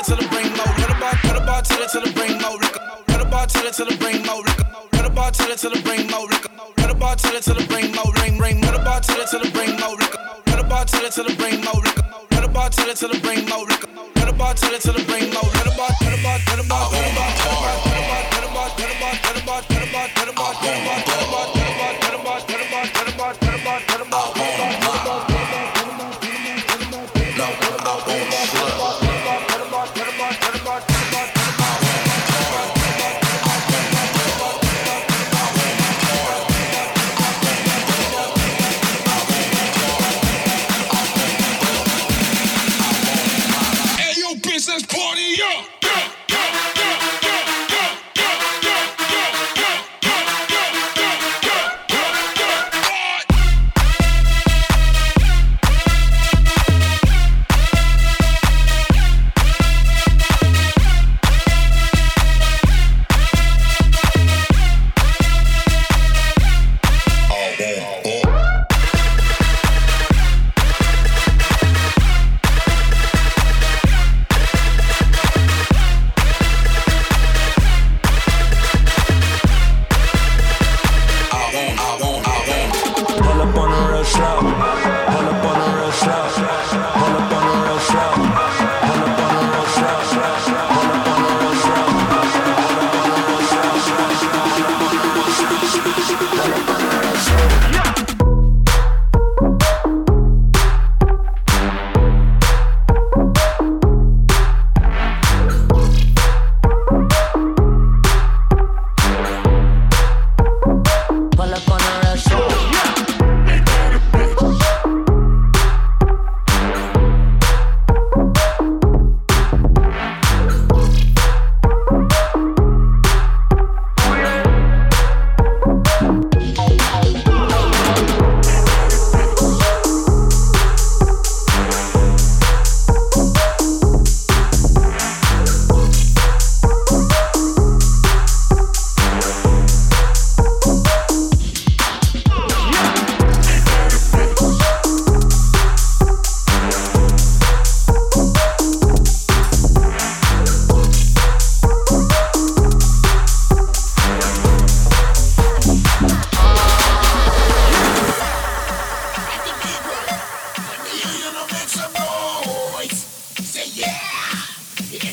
it till the brain mode. Put a bar, put a bar, tell it to the brain mode. Put a bar, tell it to the brain mode. Put a bar, tell it to the brain mode. Put a bar, tell it to the brain mode. Ring, ring. put a bar, tell it to the brain mode. Put a bar, tell it to the brain mode. Put a bar, tell it to the brain mode. Put a bar, tell it to the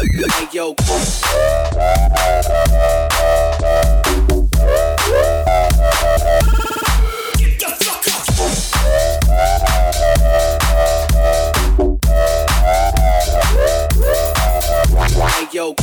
Hey yo. Yo.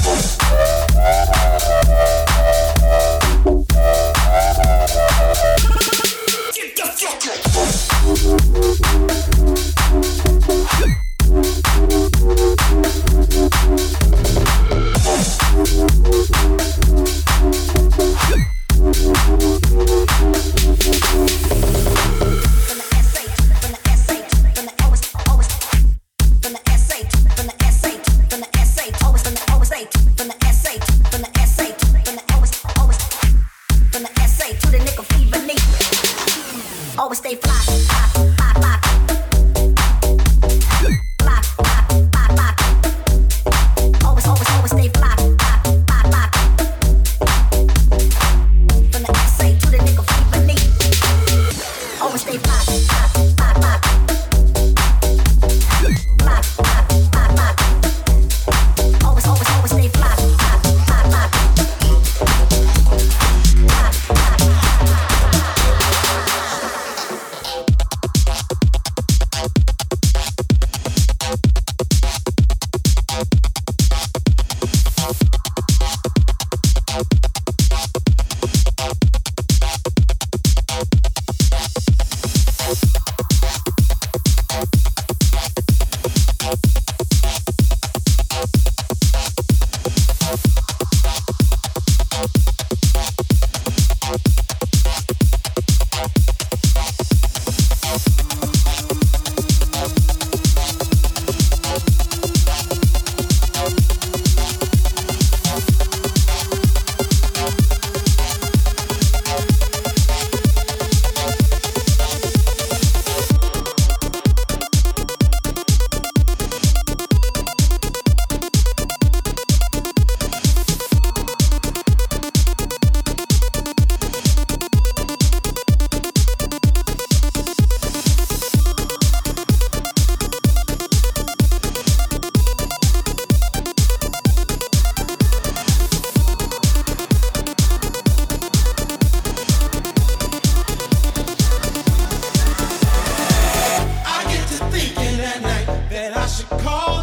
Call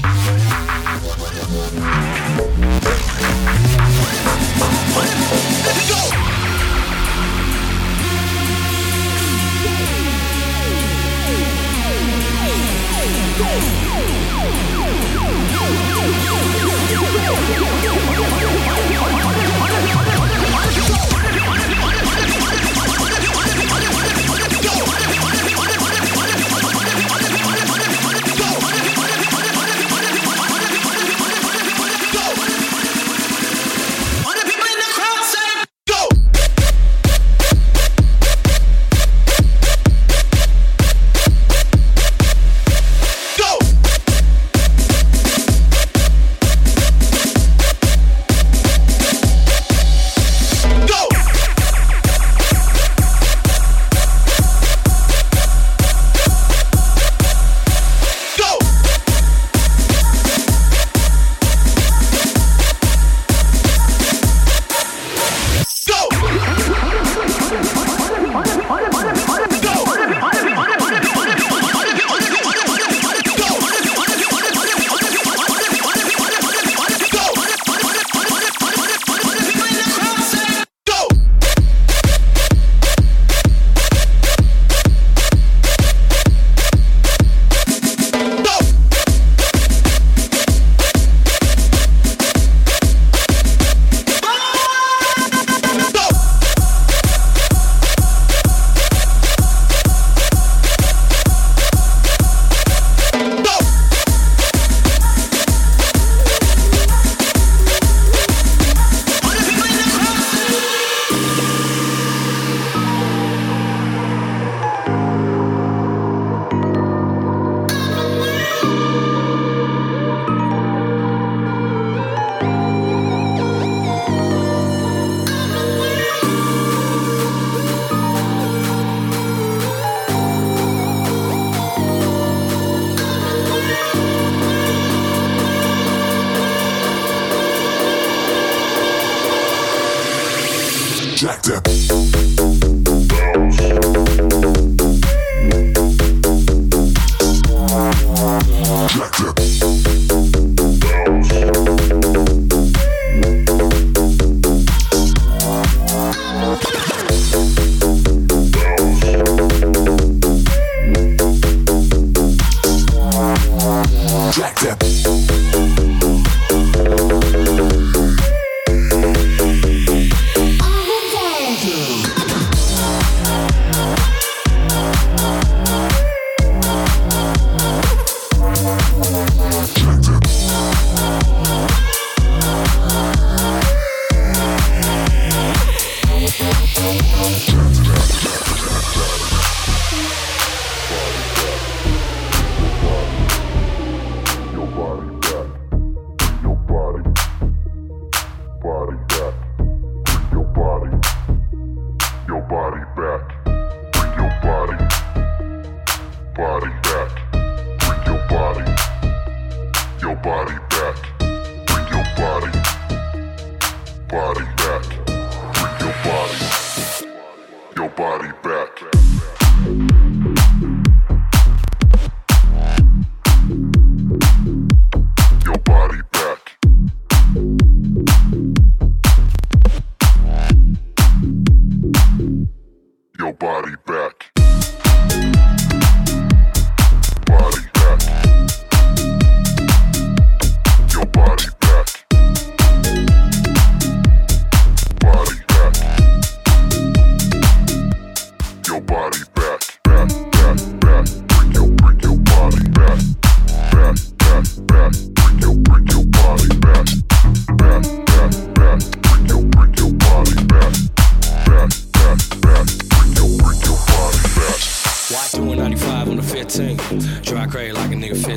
Go!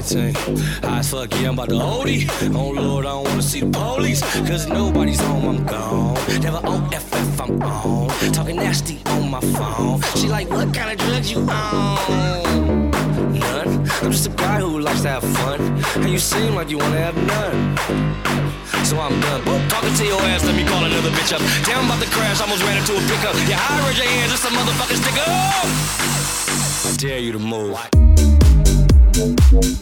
19. High as fuck, yeah, I'm about to OD. Oh Lord, I don't wanna see the police. Cause nobody's home, I'm gone. Never OFF, I'm on. Talking nasty on my phone. She like, what kind of drugs you on? None. I'm just a guy who likes to have fun. And you seem like you wanna have none so I'm done. But talking to your ass, let me call another bitch up. Damn about the crash, almost ran into a pickup. Yeah, I raise your hands, it's a motherfucking sticker. I dare you to move. Thank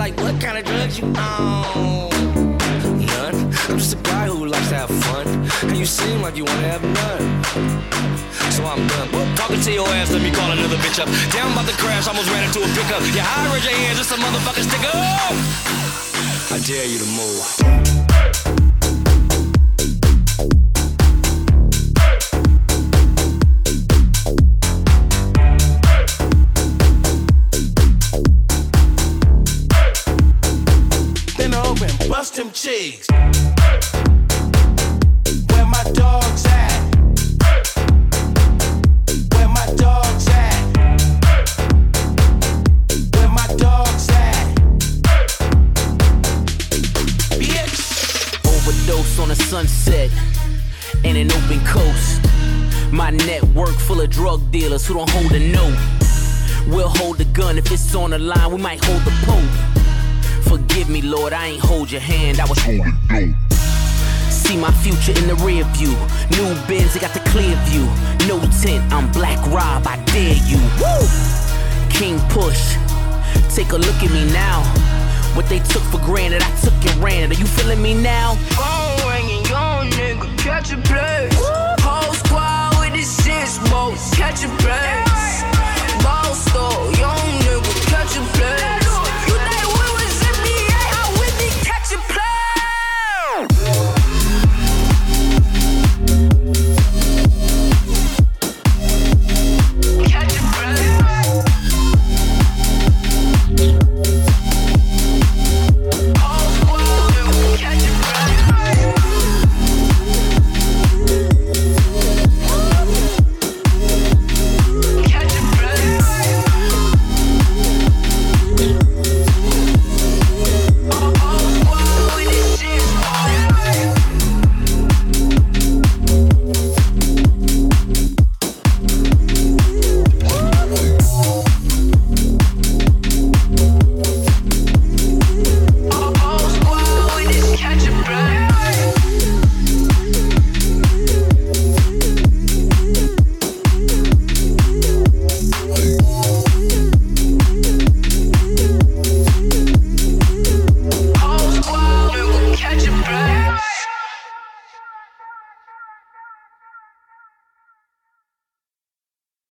like, what kind of drugs you on? None. I'm just a guy who likes to have fun. And you seem like you wanna have none. So I'm done. Well, talking to your ass, let me call another bitch up. Damn, about to crash, almost ran into a pickup. Yeah, I raise your hands, just a motherfucking stick up. I dare you to move. Bust them cheeks. Where my dogs at? Where my dogs at? Where my dogs at? Overdose on a sunset and an open coast. My network full of drug dealers who don't hold a note. We'll hold the gun if it's on the line, we might hold the pope. Forgive me, Lord, I ain't hold your hand, I was holding dope. See my future in the rear view. New Benz, I got the clear view. No tent, I'm Black Rob, I dare you. Woo! King Push, take a look at me now. What they took for granted, I took and ran. Are you feeling me now? Phone ringing, young nigga, catch a play. Whole squad with the six boats, catch a play. Ball store